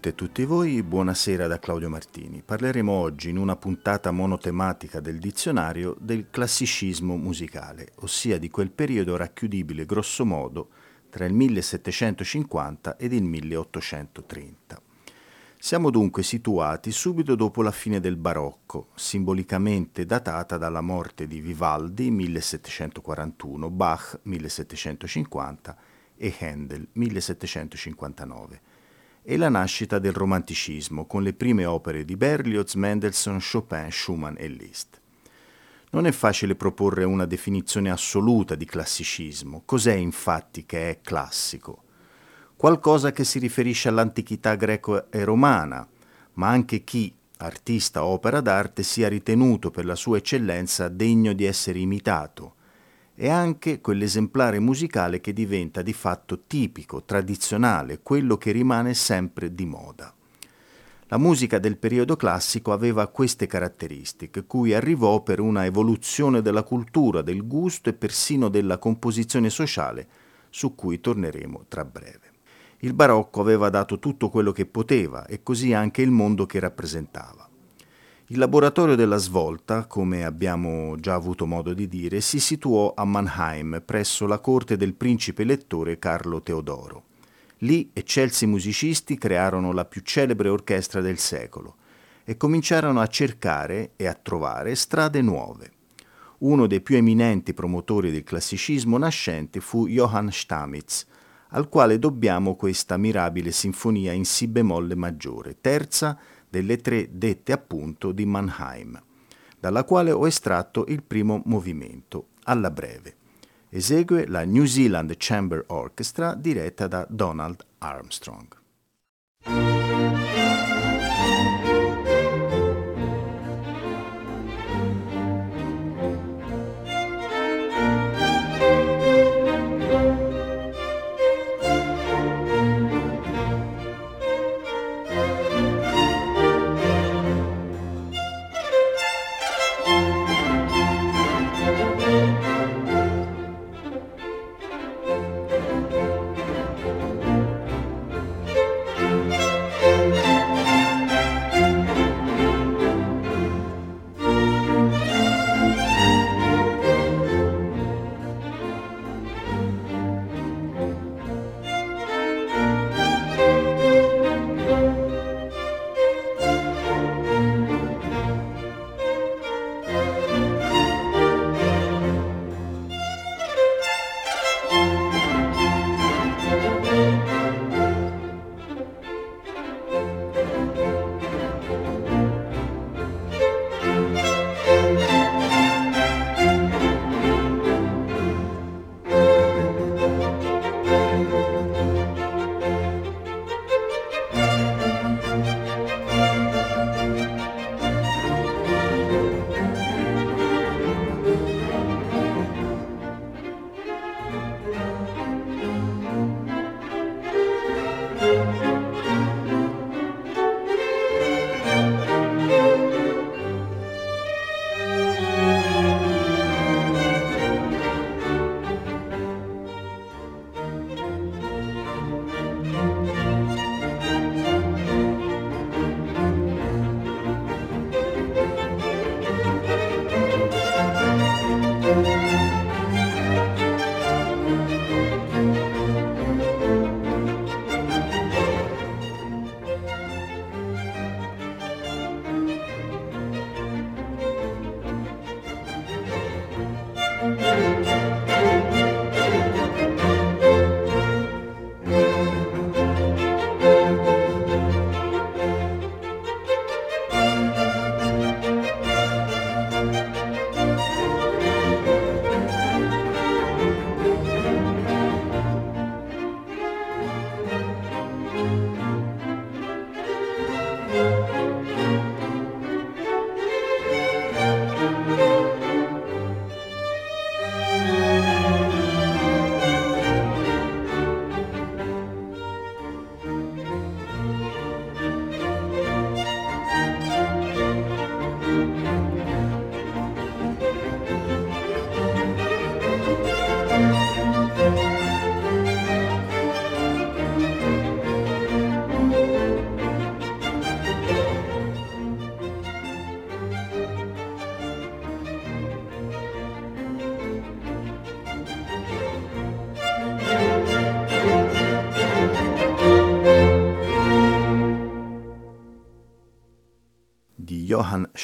Tutte e tutti voi, buonasera da Claudio Martini. Parleremo oggi in una puntata monotematica del dizionario del classicismo musicale, ossia di quel periodo racchiudibile grosso modo tra il 1750 ed il 1830. Siamo dunque situati subito dopo la fine del barocco, simbolicamente datata dalla morte di Vivaldi 1741, Bach 1750 e Handel 1759 e la nascita del romanticismo con le prime opere di Berlioz, Mendelssohn, Chopin, Schumann e Liszt. Non è facile proporre una definizione assoluta di classicismo. Cos'è infatti che è classico? Qualcosa che si riferisce all'antichità greco e romana, ma anche chi, artista o opera d'arte, sia ritenuto per la sua eccellenza degno di essere imitato, è anche quell'esemplare musicale che diventa di fatto tipico, tradizionale, quello che rimane sempre di moda. La musica del periodo classico aveva queste caratteristiche, cui arrivò per una evoluzione della cultura, del gusto e persino della composizione sociale, su cui torneremo tra breve. Il barocco aveva dato tutto quello che poteva e così anche il mondo che rappresentava. Il laboratorio della svolta, come abbiamo già avuto modo di dire, si situò a Mannheim presso la corte del principe elettore Carlo Teodoro. Lì eccelsi musicisti crearono la più celebre orchestra del secolo e cominciarono a cercare e a trovare strade nuove. Uno dei più eminenti promotori del classicismo nascente fu Johann Stamitz, al quale dobbiamo questa mirabile sinfonia in Si bemolle maggiore, terza delle tre dette appunto di Mannheim, dalla quale ho estratto il primo movimento, alla breve. Esegue la New Zealand Chamber Orchestra diretta da Donald Armstrong.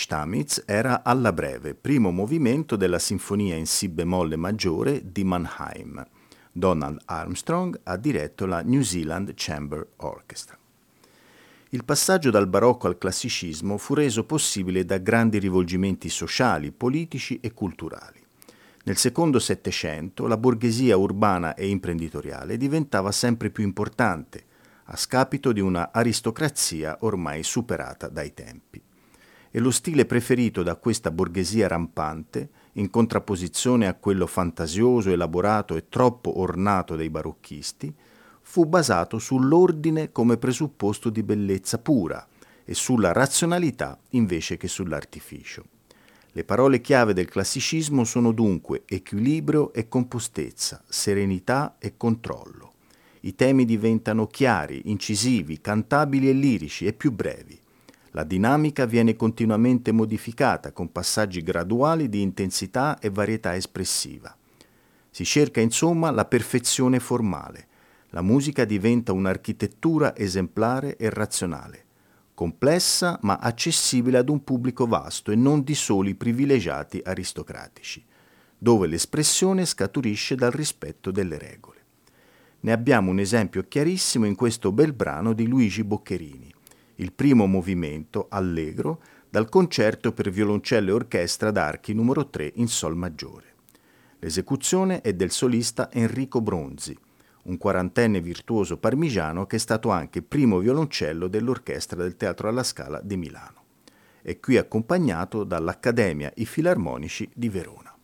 Stamitz era Alla breve, primo movimento della sinfonia in Si bemolle maggiore di Mannheim. Donald Armstrong ha diretto la New Zealand Chamber Orchestra. Il passaggio dal barocco al classicismo fu reso possibile da grandi rivolgimenti sociali, politici e culturali. Nel secondo Settecento la borghesia urbana e imprenditoriale diventava sempre più importante, a scapito di una aristocrazia ormai superata dai tempi e lo stile preferito da questa borghesia rampante, in contrapposizione a quello fantasioso, elaborato e troppo ornato dei barocchisti, fu basato sull'ordine come presupposto di bellezza pura e sulla razionalità invece che sull'artificio. Le parole chiave del classicismo sono dunque equilibrio e compostezza, serenità e controllo. I temi diventano chiari, incisivi, cantabili e lirici e più brevi. La dinamica viene continuamente modificata con passaggi graduali di intensità e varietà espressiva. Si cerca insomma la perfezione formale. La musica diventa un'architettura esemplare e razionale, complessa ma accessibile ad un pubblico vasto e non di soli privilegiati aristocratici, dove l'espressione scaturisce dal rispetto delle regole. Ne abbiamo un esempio chiarissimo in questo bel brano di Luigi Boccherini il primo movimento, allegro, dal concerto per violoncello e orchestra d'archi numero 3 in Sol maggiore. L'esecuzione è del solista Enrico Bronzi, un quarantenne virtuoso parmigiano che è stato anche primo violoncello dell'orchestra del Teatro alla Scala di Milano. È qui accompagnato dall'Accademia I Filarmonici di Verona.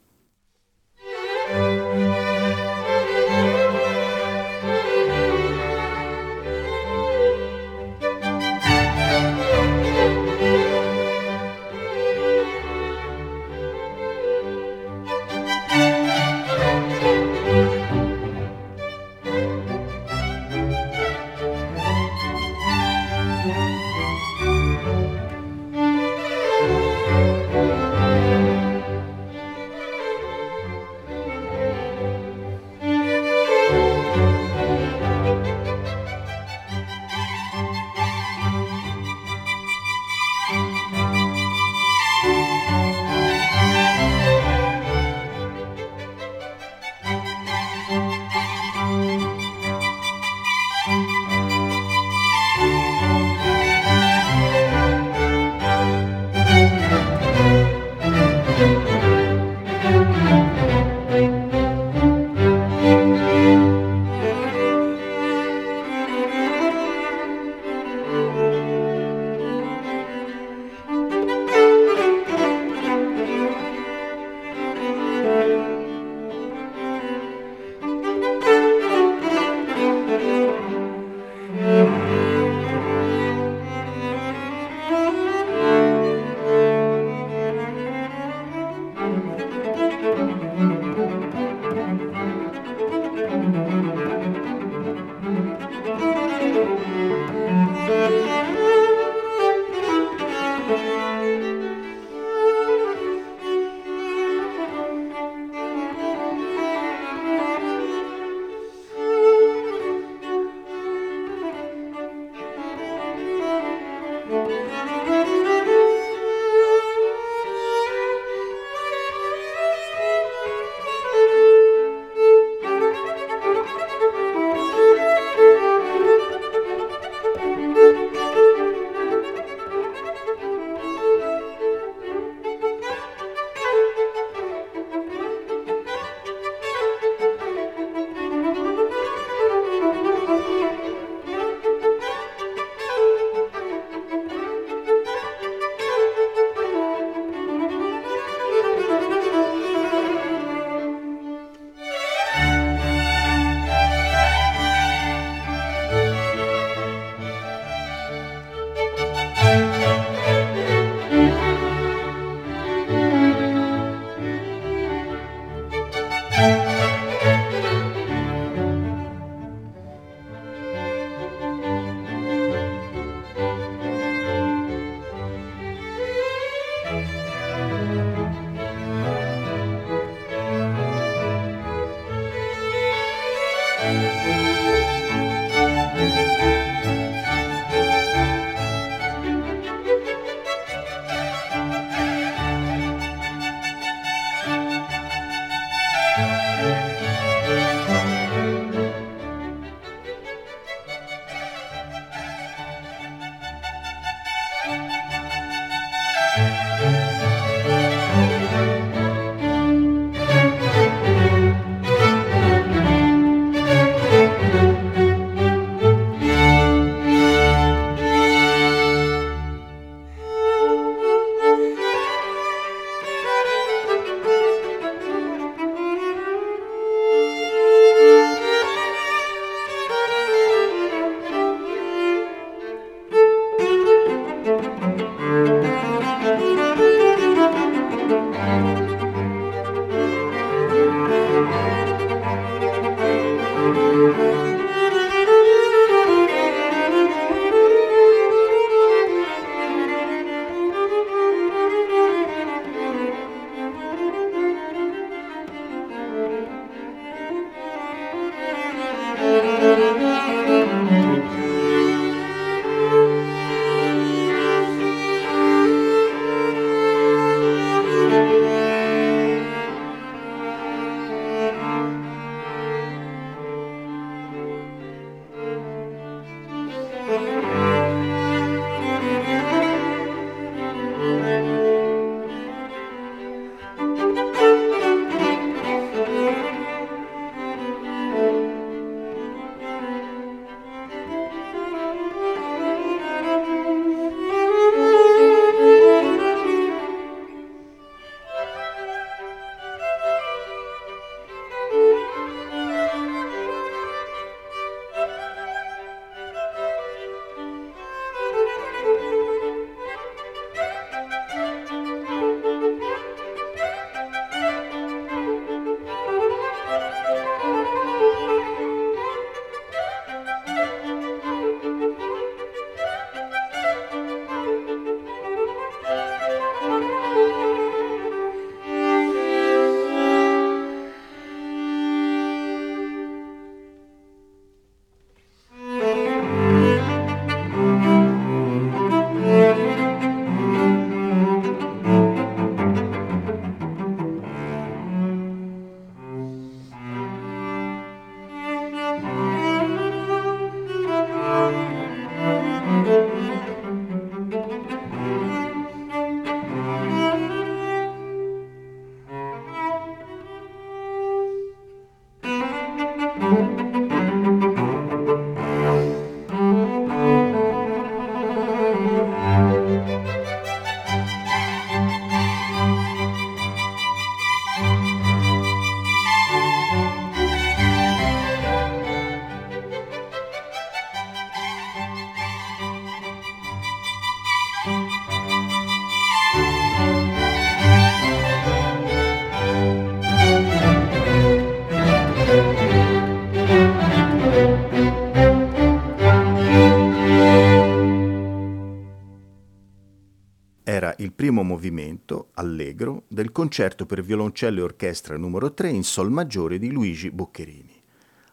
Primo movimento, allegro, del concerto per violoncello e orchestra numero 3 in Sol maggiore di Luigi Boccherini.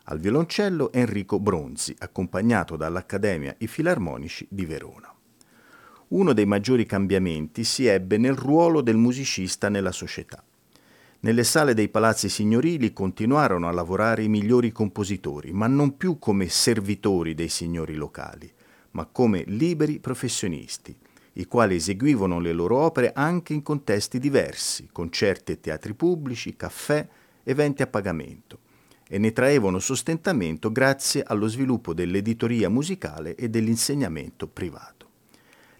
Al violoncello Enrico Bronzi, accompagnato dall'Accademia I Filarmonici di Verona. Uno dei maggiori cambiamenti si ebbe nel ruolo del musicista nella società. Nelle sale dei palazzi signorili continuarono a lavorare i migliori compositori, ma non più come servitori dei signori locali, ma come liberi professionisti, i quali eseguivano le loro opere anche in contesti diversi, concerti e teatri pubblici, caffè, eventi a pagamento, e ne traevano sostentamento grazie allo sviluppo dell'editoria musicale e dell'insegnamento privato.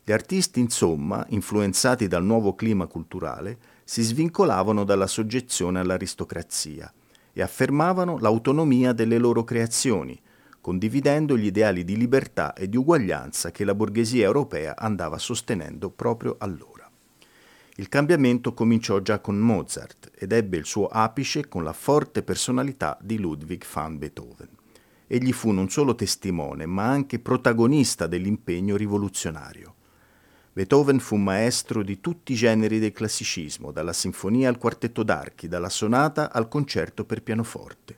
Gli artisti, insomma, influenzati dal nuovo clima culturale, si svincolavano dalla soggezione all'aristocrazia e affermavano l'autonomia delle loro creazioni, condividendo gli ideali di libertà e di uguaglianza che la borghesia europea andava sostenendo proprio allora. Il cambiamento cominciò già con Mozart ed ebbe il suo apice con la forte personalità di Ludwig van Beethoven. Egli fu non solo testimone, ma anche protagonista dell'impegno rivoluzionario. Beethoven fu maestro di tutti i generi del classicismo, dalla sinfonia al quartetto d'archi, dalla sonata al concerto per pianoforte.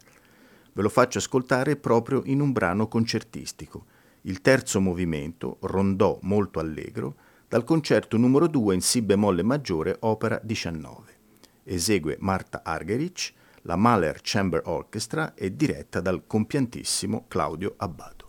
Ve lo faccio ascoltare proprio in un brano concertistico, il terzo movimento, rondò molto allegro, dal concerto numero 2 in Si bemolle maggiore, opera 19. Esegue Marta Argerich, la Mahler Chamber Orchestra è diretta dal compiantissimo Claudio Abbado.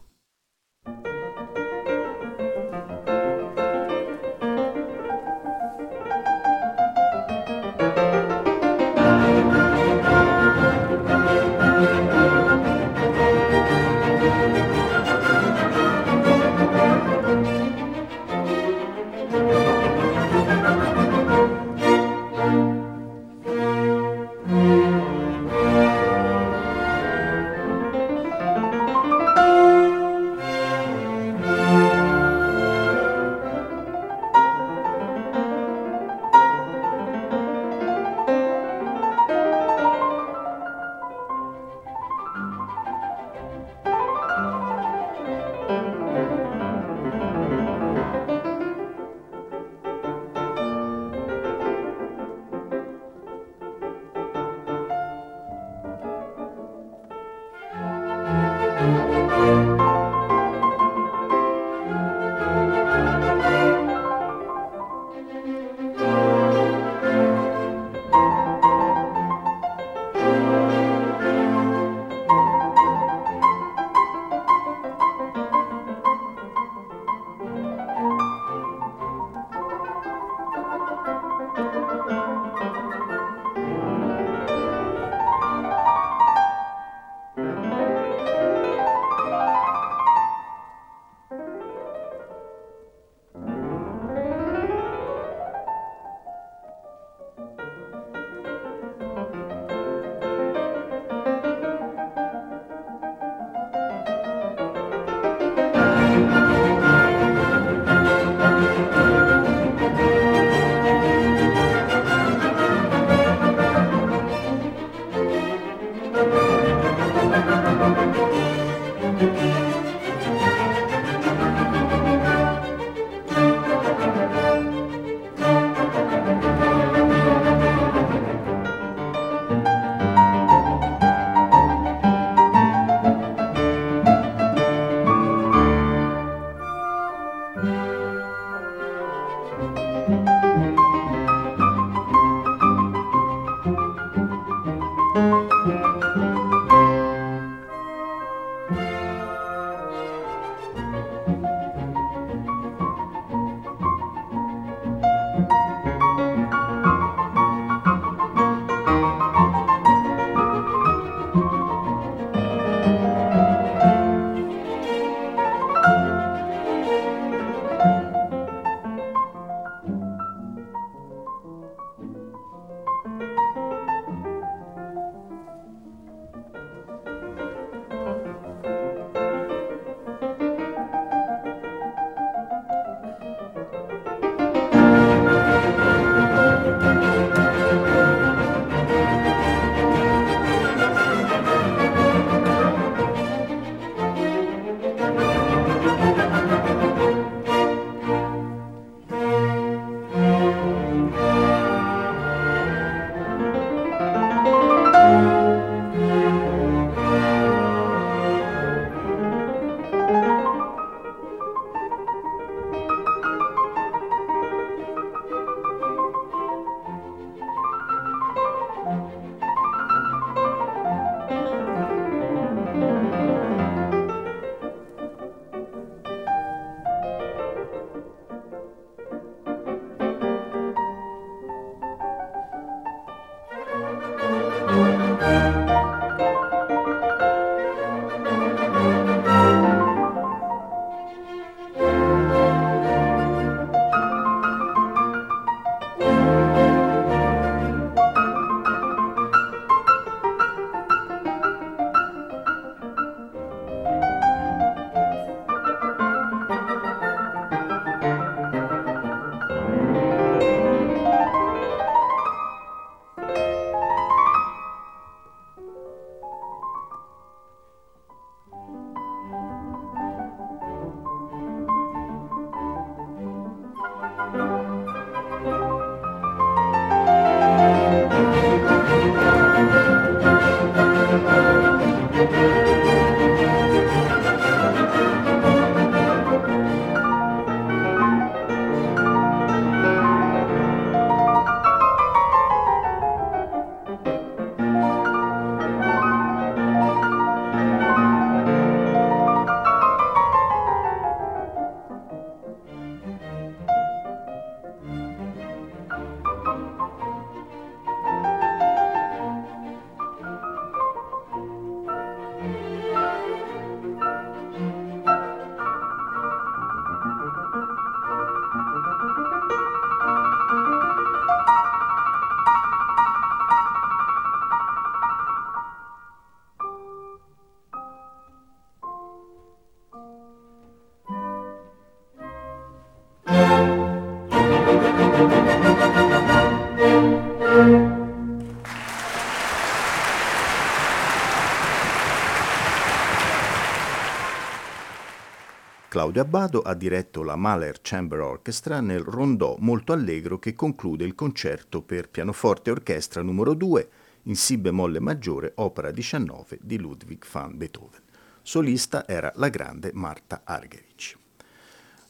Claudio Abbado ha diretto la Mahler Chamber Orchestra nel rondò molto allegro che conclude il concerto per pianoforte e orchestra numero 2 in Si bemolle maggiore, opera 19 di Ludwig van Beethoven. Solista era la grande Marta Argerich.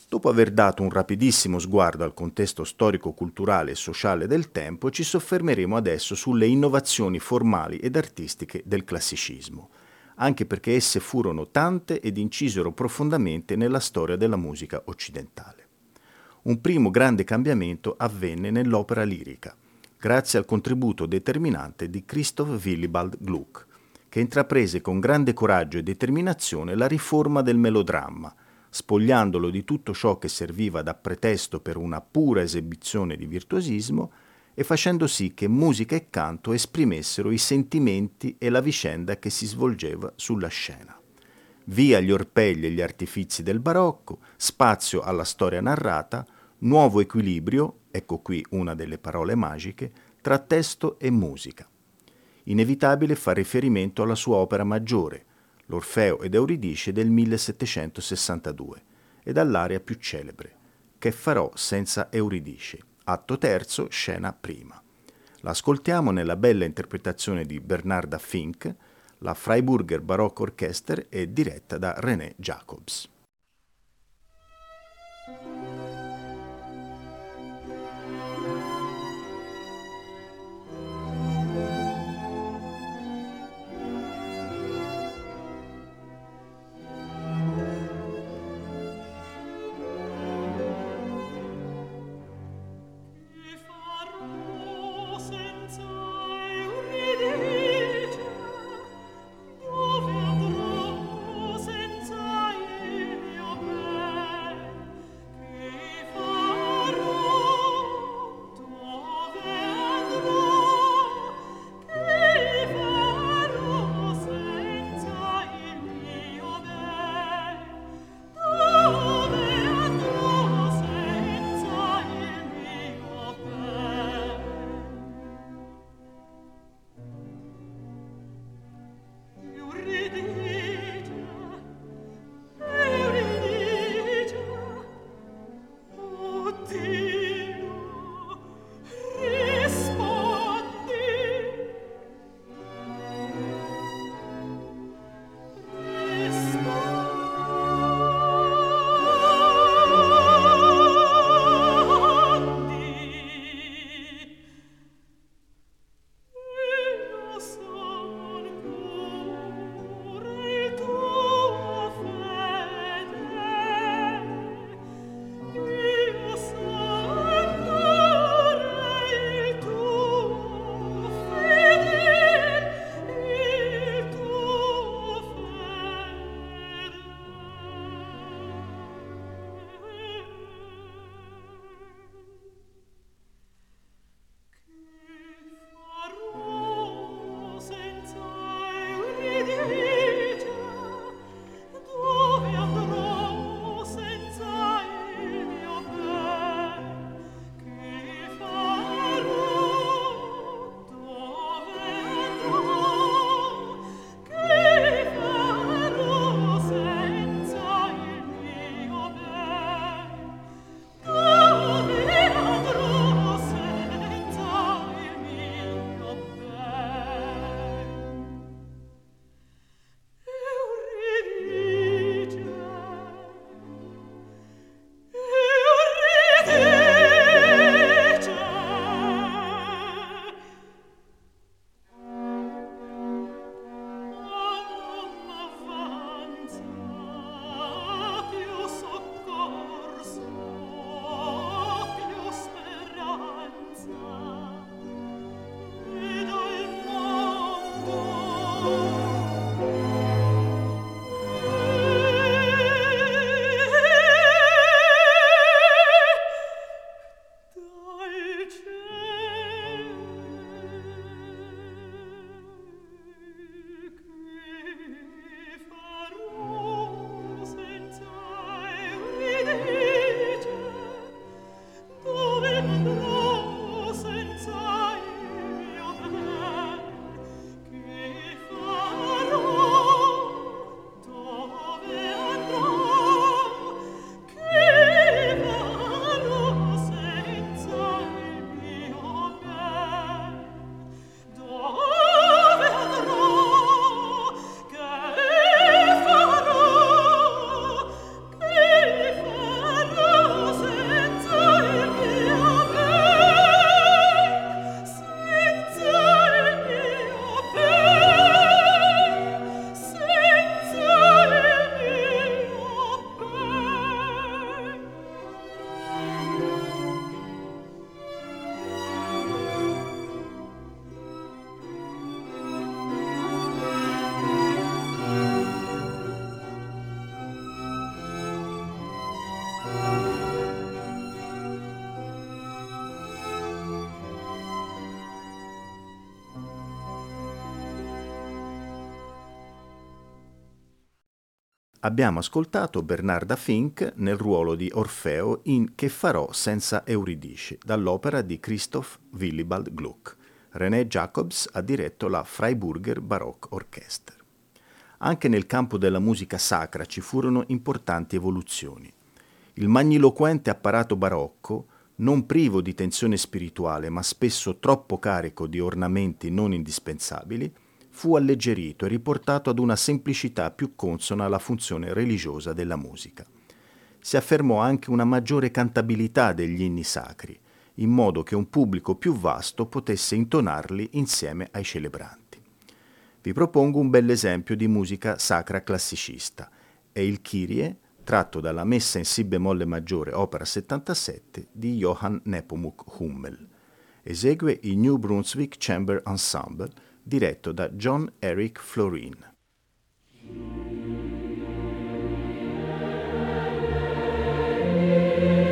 Dopo aver dato un rapidissimo sguardo al contesto storico-culturale e sociale del tempo, ci soffermeremo adesso sulle innovazioni formali ed artistiche del classicismo, anche perché esse furono tante ed incisero profondamente nella storia della musica occidentale. Un primo grande cambiamento avvenne nell'opera lirica, grazie al contributo determinante di Christoph Willibald Gluck, che intraprese con grande coraggio e determinazione la riforma del melodramma, spogliandolo di tutto ciò che serviva da pretesto per una pura esibizione di virtuosismo e facendo sì che musica e canto esprimessero i sentimenti e la vicenda che si svolgeva sulla scena. Via gli orpelli e gli artifizi del barocco, spazio alla storia narrata, nuovo equilibrio, ecco qui una delle parole magiche, tra testo e musica. Inevitabile fa riferimento alla sua opera maggiore, l'Orfeo ed Euridice del 1762, e dall'aria più celebre, Che farò senza Euridice, atto terzo, scena prima. L'ascoltiamo nella bella interpretazione di Bernarda Fink, la Freiburger Baroque Orchester è diretta da René Jacobs. Abbiamo ascoltato Bernarda Fink nel ruolo di Orfeo in Che farò senza Euridice, dall'opera di Christoph Willibald Gluck. René Jacobs ha diretto la Freiburger Baroque Orchester. Anche nel campo della musica sacra ci furono importanti evoluzioni. Il magniloquente apparato barocco, non privo di tensione spirituale ma spesso troppo carico di ornamenti non indispensabili, fu alleggerito e riportato ad una semplicità più consona alla funzione religiosa della musica. Si affermò anche una maggiore cantabilità degli inni sacri, in modo che un pubblico più vasto potesse intonarli insieme ai celebranti. Vi propongo un bell'esempio di musica sacra classicista. È il Kyrie, tratto dalla Messa in Si bemolle maggiore, opera 77 di Johann Nepomuk Hummel. Esegue il New Brunswick Chamber Ensemble, diretto da John Eric Florin. thank you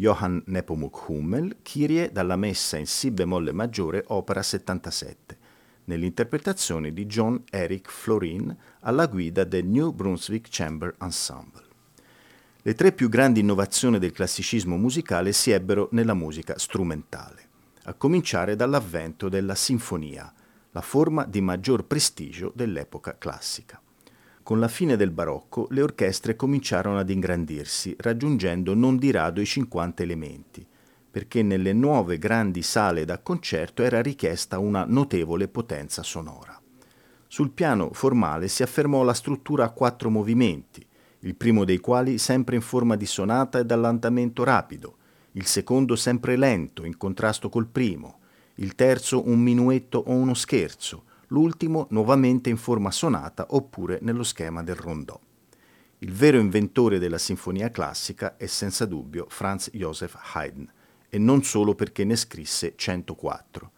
Johann Nepomuk Hummel, Kyrie dalla messa in Si bemolle maggiore, opera 77, nell'interpretazione di John Eric Florin alla guida del New Brunswick Chamber Ensemble. Le tre più grandi innovazioni del classicismo musicale si ebbero nella musica strumentale, a cominciare dall'avvento della sinfonia, la forma di maggior prestigio dell'epoca classica. Con la fine del barocco le orchestre cominciarono ad ingrandirsi, raggiungendo non di rado i 50 elementi, perché nelle nuove grandi sale da concerto era richiesta una notevole potenza sonora. Sul piano formale si affermò la struttura a quattro movimenti, il primo dei quali sempre in forma di sonata e dall'andamento rapido, il secondo sempre lento, in contrasto col primo, il terzo un minuetto o uno scherzo, l'ultimo nuovamente in forma sonata oppure nello schema del rondò. Il vero inventore della sinfonia classica è senza dubbio Franz Joseph Haydn, e non solo perché ne scrisse 104.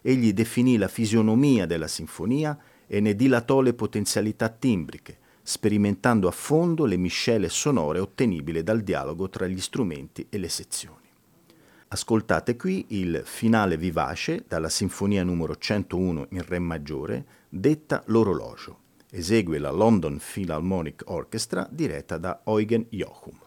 Egli definì la fisionomia della sinfonia e ne dilatò le potenzialità timbriche, sperimentando a fondo le miscele sonore ottenibili dal dialogo tra gli strumenti e le sezioni. Ascoltate qui il finale vivace dalla Sinfonia numero 101 in Re maggiore, detta L'orologio. Esegue la London Philharmonic Orchestra diretta da Eugen Jochum.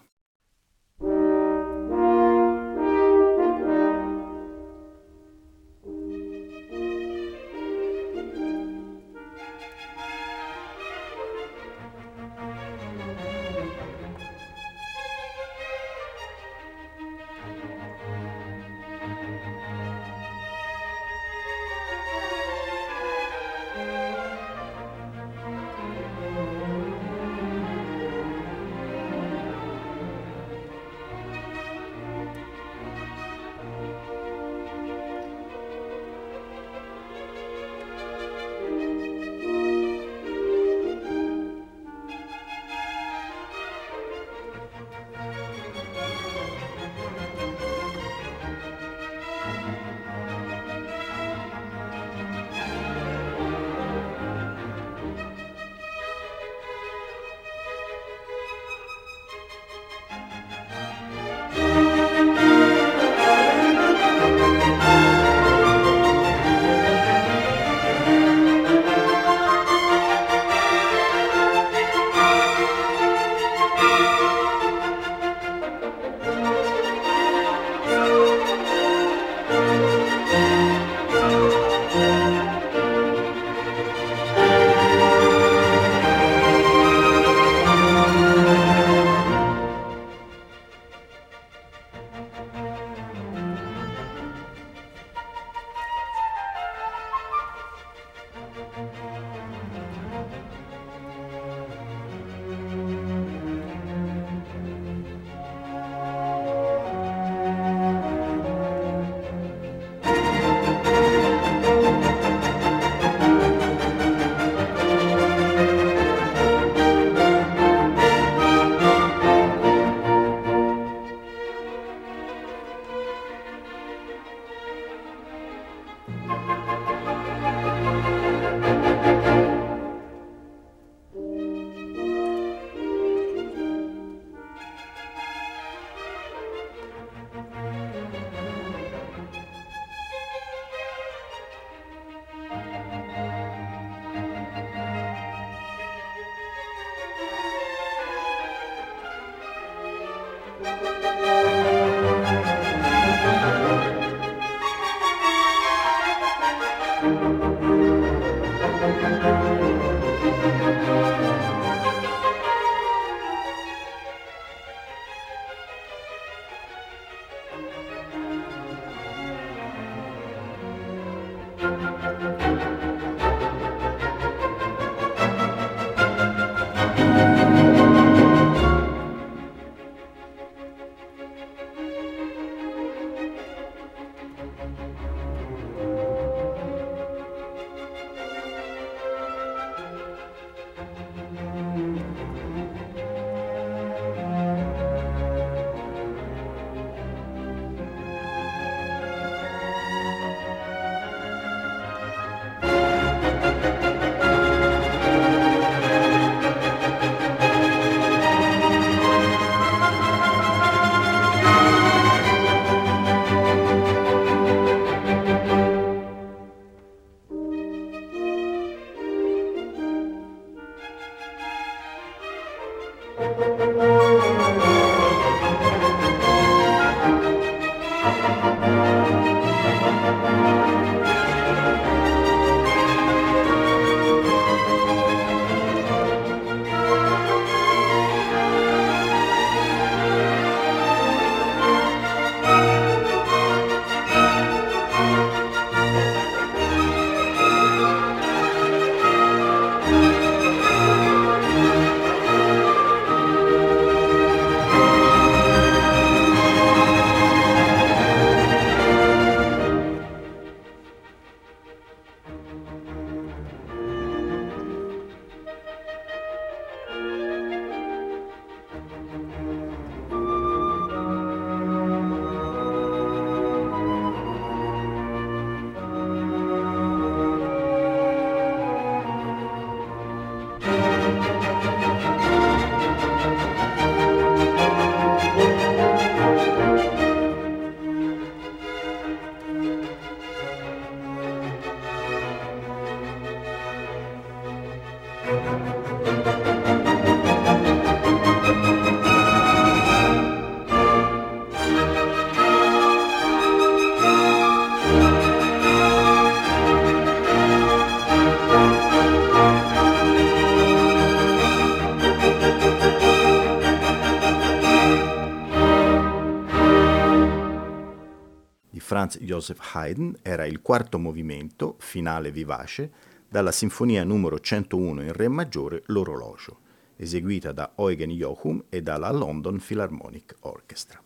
Franz Joseph Haydn era il quarto movimento, finale vivace, dalla sinfonia numero 101 in Re maggiore L'orologio, eseguita da Eugen Jochum e dalla London Philharmonic Orchestra.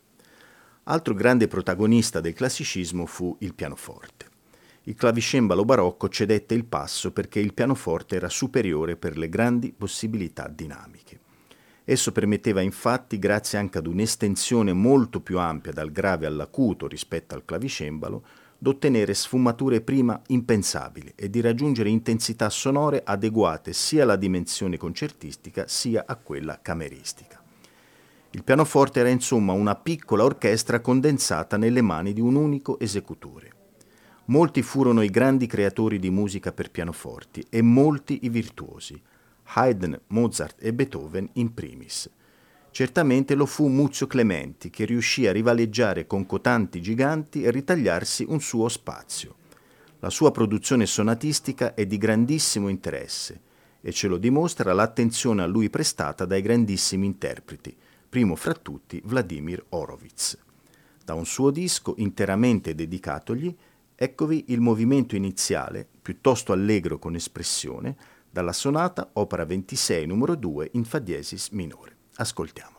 Altro grande protagonista del classicismo fu il pianoforte. Il clavicembalo barocco cedette il passo perché il pianoforte era superiore per le grandi possibilità dinamiche. Esso permetteva infatti, grazie anche ad un'estensione molto più ampia dal grave all'acuto rispetto al clavicembalo, d'ottenere sfumature prima impensabili e di raggiungere intensità sonore adeguate sia alla dimensione concertistica sia a quella cameristica. Il pianoforte era insomma una piccola orchestra condensata nelle mani di un unico esecutore. Molti furono i grandi creatori di musica per pianoforti e molti i virtuosi, Haydn, Mozart e Beethoven in primis. Certamente lo fu Muzio Clementi che riuscì a rivaleggiare con cotanti giganti e ritagliarsi un suo spazio. La sua produzione sonatistica è di grandissimo interesse e ce lo dimostra l'attenzione a lui prestata dai grandissimi interpreti, primo fra tutti Vladimir Horowitz. Da un suo disco interamente dedicatogli, eccovi il movimento iniziale, piuttosto allegro con espressione, dalla sonata opera 26 numero 2 in fa diesis minore. Ascoltiamo.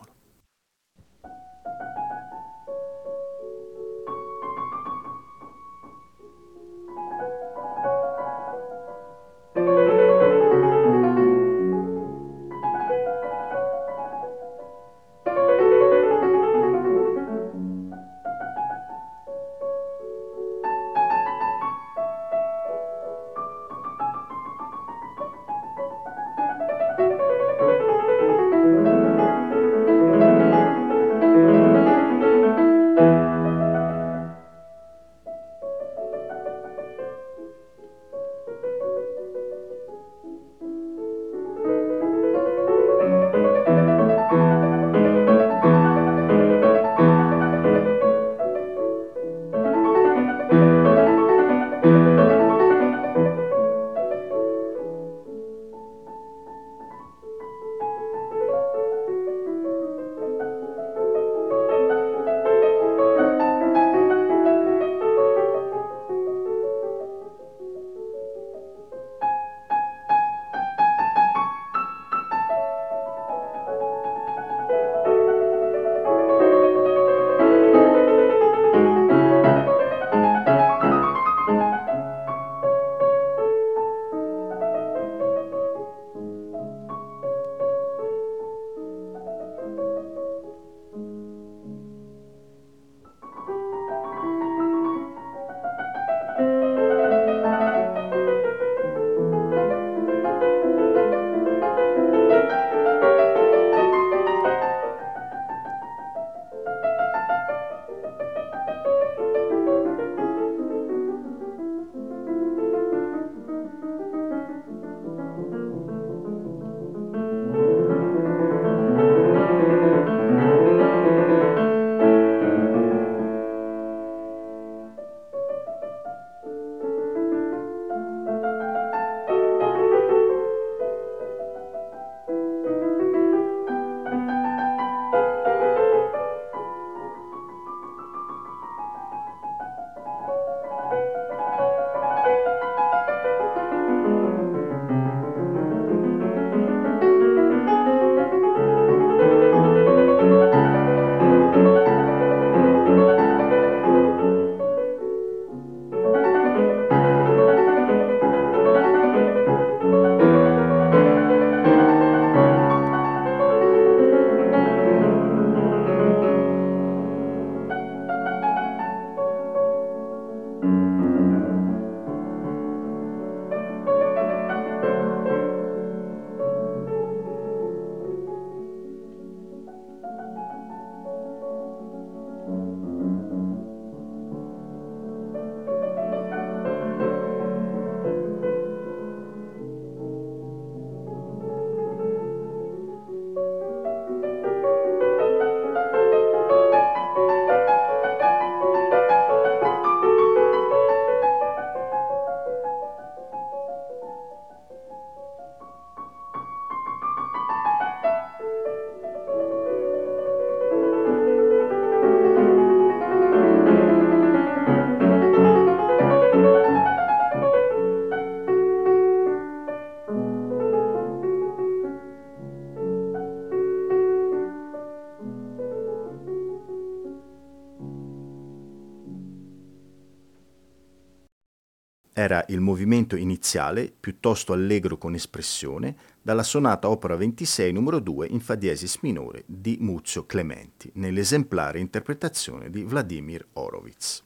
Era il movimento iniziale, piuttosto allegro con espressione, dalla sonata opera 26 numero 2 in fa diesis minore di Muzio Clementi, nell'esemplare interpretazione di Vladimir Horowitz.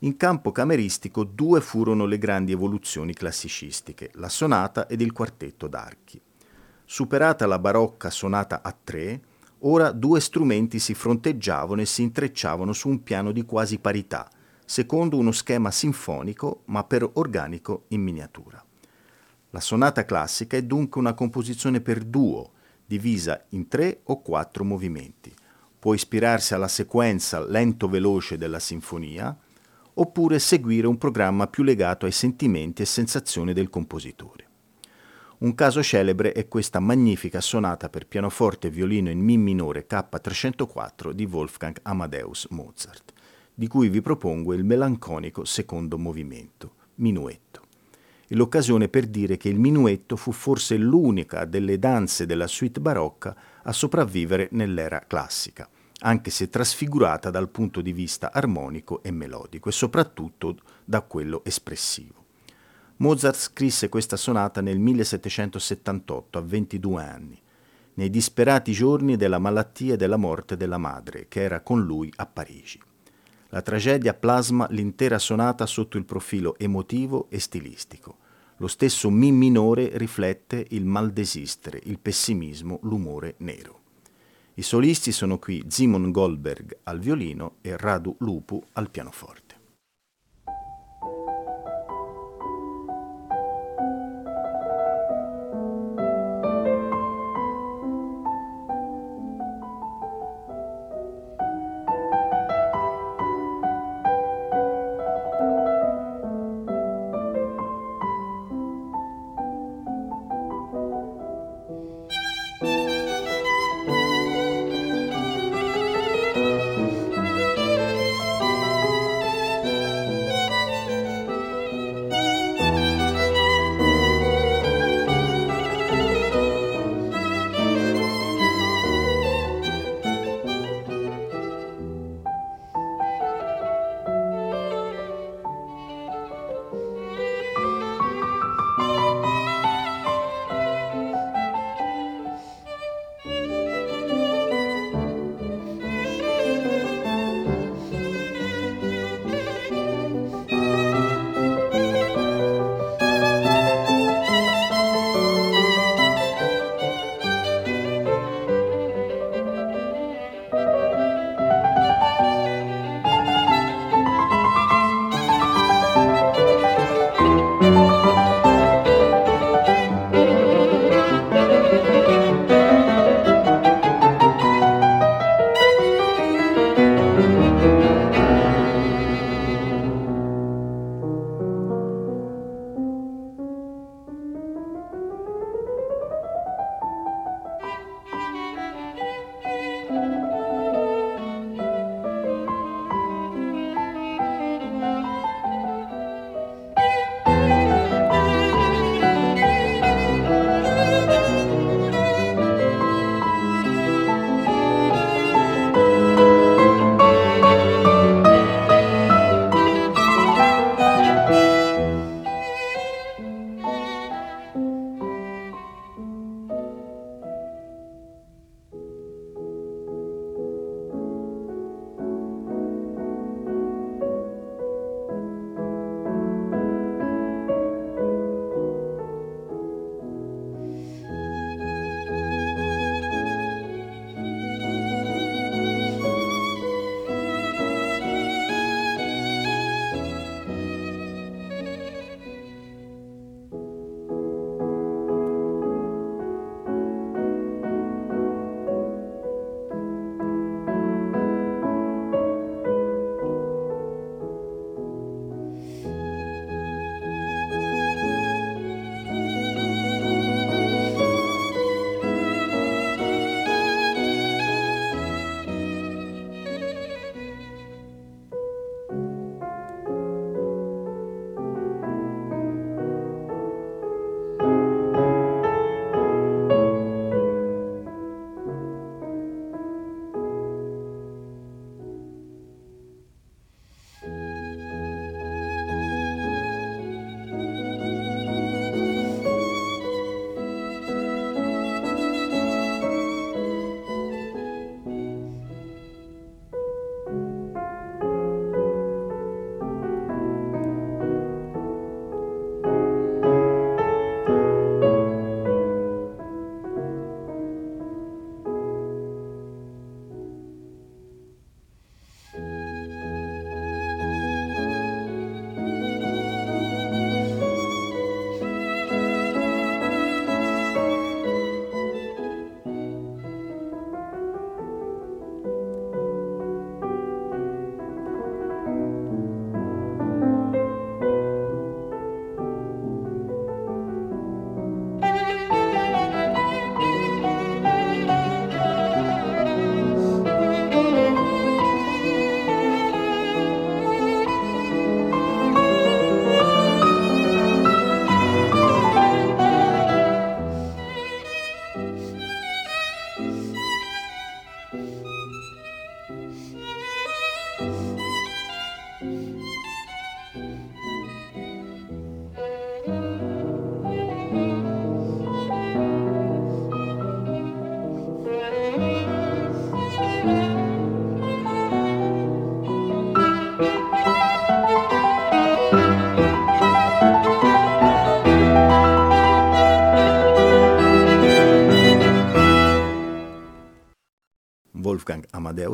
In campo cameristico due furono le grandi evoluzioni classicistiche, la sonata ed il quartetto d'archi. Superata la barocca sonata a tre, ora due strumenti si fronteggiavano e si intrecciavano su un piano di quasi parità, secondo uno schema sinfonico ma per organico in miniatura. La sonata classica è dunque una composizione per duo, divisa in tre o quattro movimenti. Può ispirarsi alla sequenza lento-veloce della sinfonia, oppure seguire un programma più legato ai sentimenti e sensazioni del compositore. Un caso celebre è questa magnifica sonata per pianoforte e violino in Mi minore K304 di Wolfgang Amadeus Mozart di cui vi propongo il melanconico secondo movimento, minuetto. E l'occasione per dire che il minuetto fu forse l'unica delle danze della suite barocca a sopravvivere nell'era classica, anche se trasfigurata dal punto di vista armonico e melodico e soprattutto da quello espressivo. Mozart scrisse questa sonata nel 1778, a 22 anni, nei disperati giorni della malattia e della morte della madre, che era con lui a Parigi. La tragedia plasma l'intera sonata sotto il profilo emotivo e stilistico. Lo stesso Mi minore riflette il maldesistere, il pessimismo, l'umore nero. I solisti sono qui Simon Goldberg al violino e Radu Lupu al pianoforte.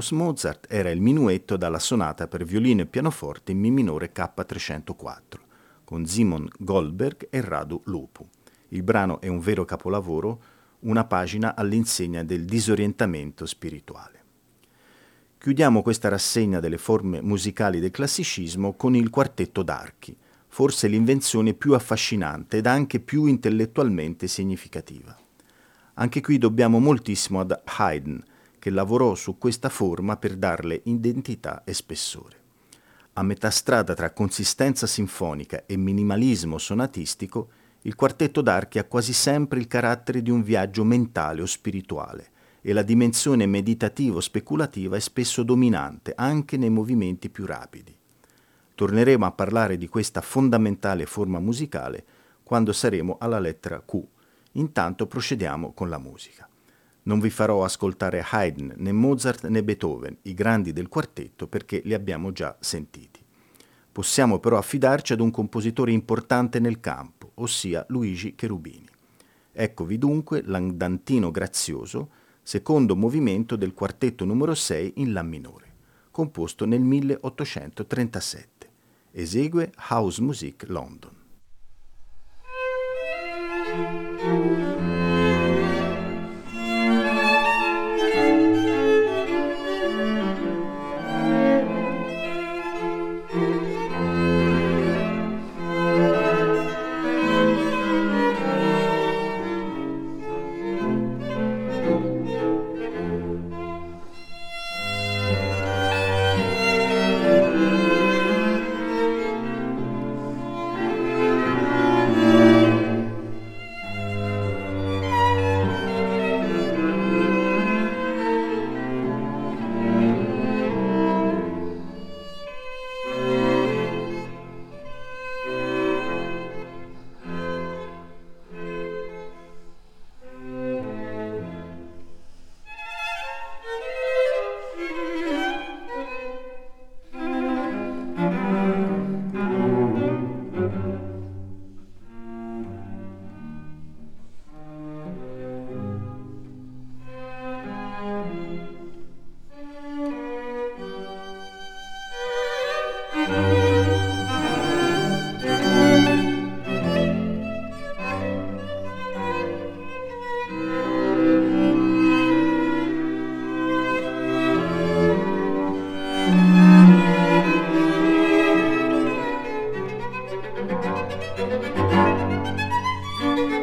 Amadeus Mozart era il minuetto dalla sonata per violino e pianoforte in Mi minore K304, con Simon Goldberg e Radu Lupu. Il brano è un vero capolavoro, una pagina all'insegna del disorientamento spirituale. Chiudiamo questa rassegna delle forme musicali del classicismo con il quartetto d'archi, forse l'invenzione più affascinante ed anche più intellettualmente significativa. Anche qui dobbiamo moltissimo ad Haydn, che lavorò su questa forma per darle identità e spessore. A metà strada tra consistenza sinfonica e minimalismo sonatistico, il quartetto d'archi ha quasi sempre il carattere di un viaggio mentale o spirituale, e la dimensione meditativo-speculativa è spesso dominante anche nei movimenti più rapidi. Torneremo a parlare di questa fondamentale forma musicale quando saremo alla lettera Q. Intanto procediamo con la musica. Non vi farò ascoltare Haydn, né Mozart né Beethoven, i grandi del quartetto, perché li abbiamo già sentiti. Possiamo però affidarci ad un compositore importante nel campo, ossia Luigi Cherubini. Eccovi dunque l'andantino grazioso secondo movimento del quartetto numero 6 in La minore, composto nel 1837. Esegue House Music London.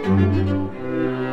Música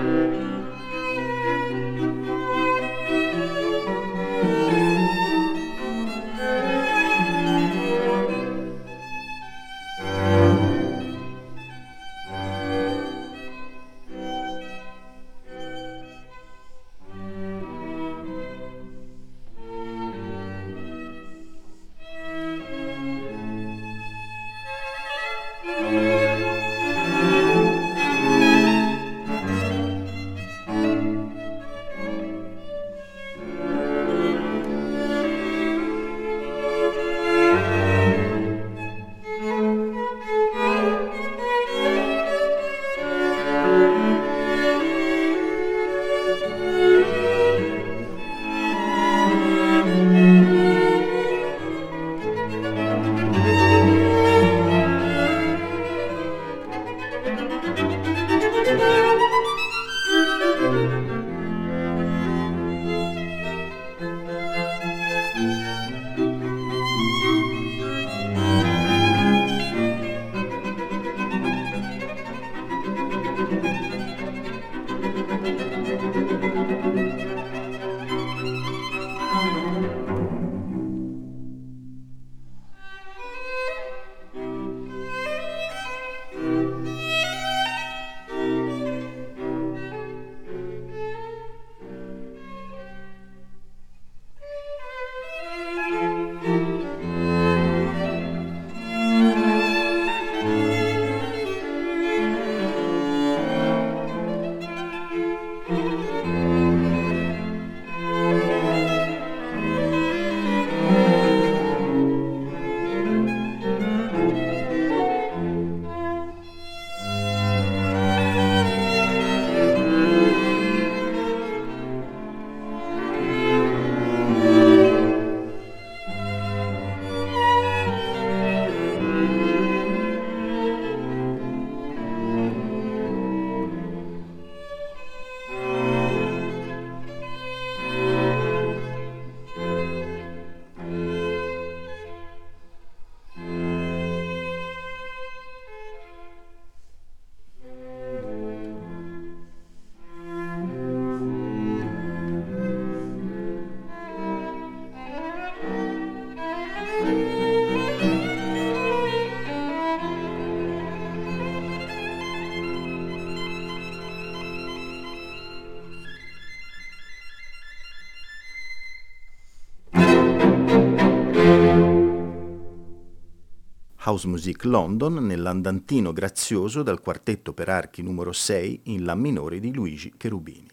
House Music London nell'andantino grazioso dal quartetto per archi numero 6 in La minore di Luigi Cherubini.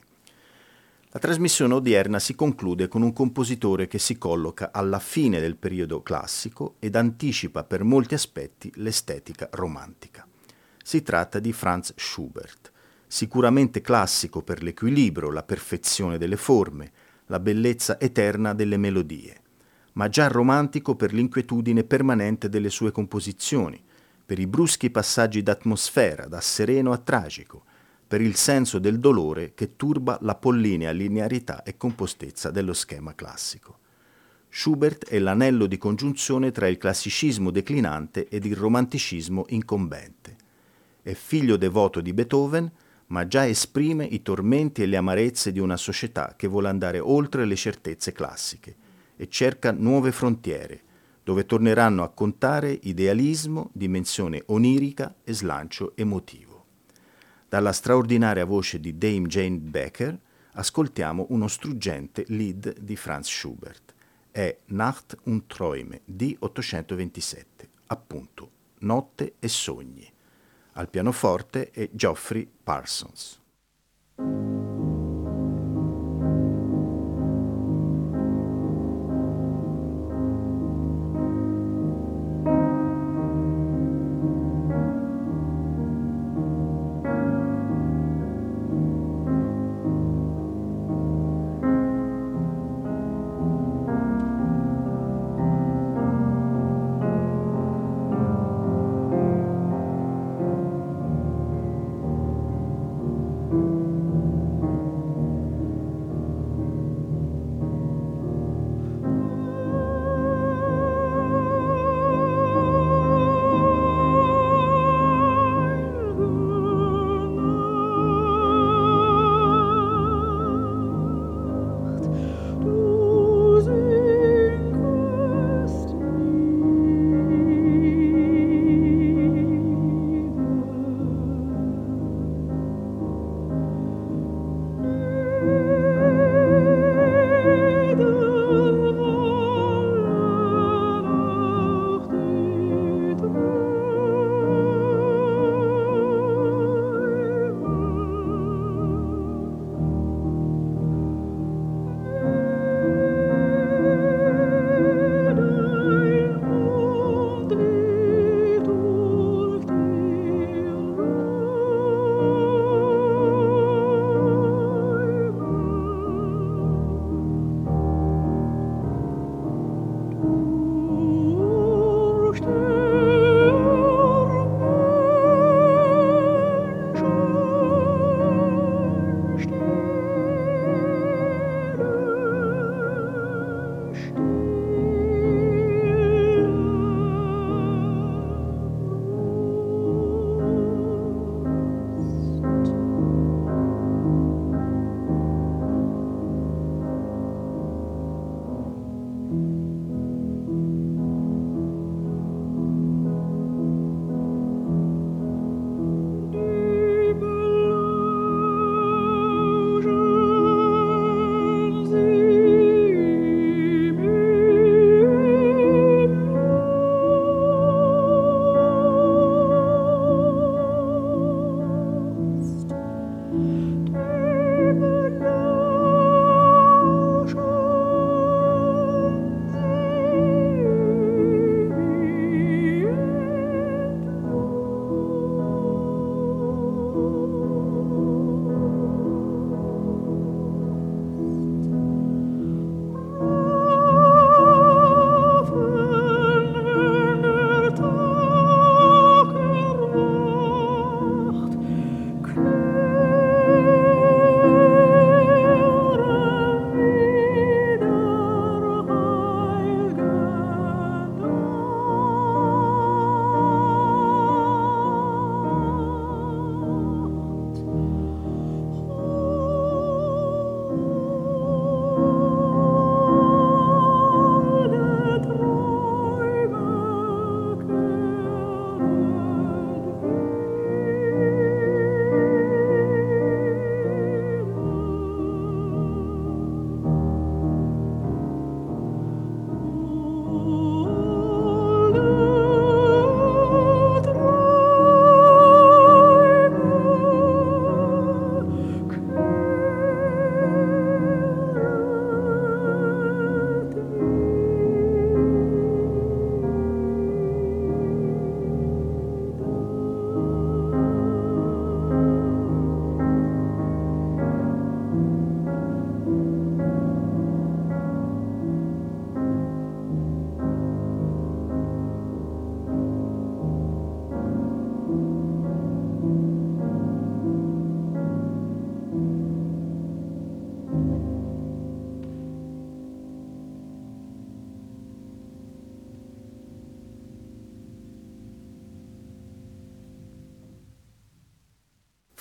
La trasmissione odierna si conclude con un compositore che si colloca alla fine del periodo classico ed anticipa per molti aspetti l'estetica romantica. Si tratta di Franz Schubert, sicuramente classico per l'equilibrio, la perfezione delle forme, la bellezza eterna delle melodie ma già romantico per l'inquietudine permanente delle sue composizioni, per i bruschi passaggi d'atmosfera da sereno a tragico, per il senso del dolore che turba l'apollinea linearità e compostezza dello schema classico. Schubert è l'anello di congiunzione tra il classicismo declinante ed il romanticismo incombente. È figlio devoto di Beethoven, ma già esprime i tormenti e le amarezze di una società che vuole andare oltre le certezze classiche e cerca nuove frontiere, dove torneranno a contare idealismo, dimensione onirica e slancio emotivo. Dalla straordinaria voce di Dame Jane Becker ascoltiamo uno struggente lead di Franz Schubert. È Nacht und Träume di 827, appunto Notte e sogni. Al pianoforte è Geoffrey Parsons.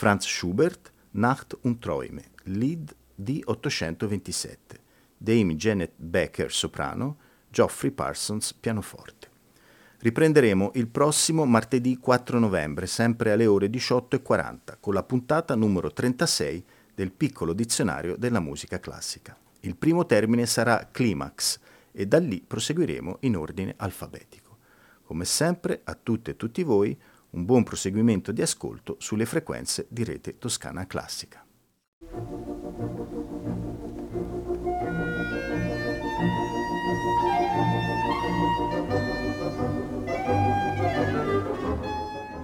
Franz Schubert, Nacht und Träume, lead D827, Dame Janet Becker, soprano, Geoffrey Parsons, pianoforte. Riprenderemo il prossimo martedì 4 novembre, sempre alle ore 18.40, con la puntata numero 36 del piccolo dizionario della musica classica. Il primo termine sarà climax e da lì proseguiremo in ordine alfabetico. Come sempre, a tutte e tutti voi, un buon proseguimento di ascolto sulle frequenze di rete toscana classica.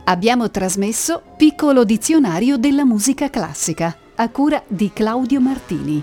Abbiamo trasmesso Piccolo dizionario della musica classica a cura di Claudio Martini.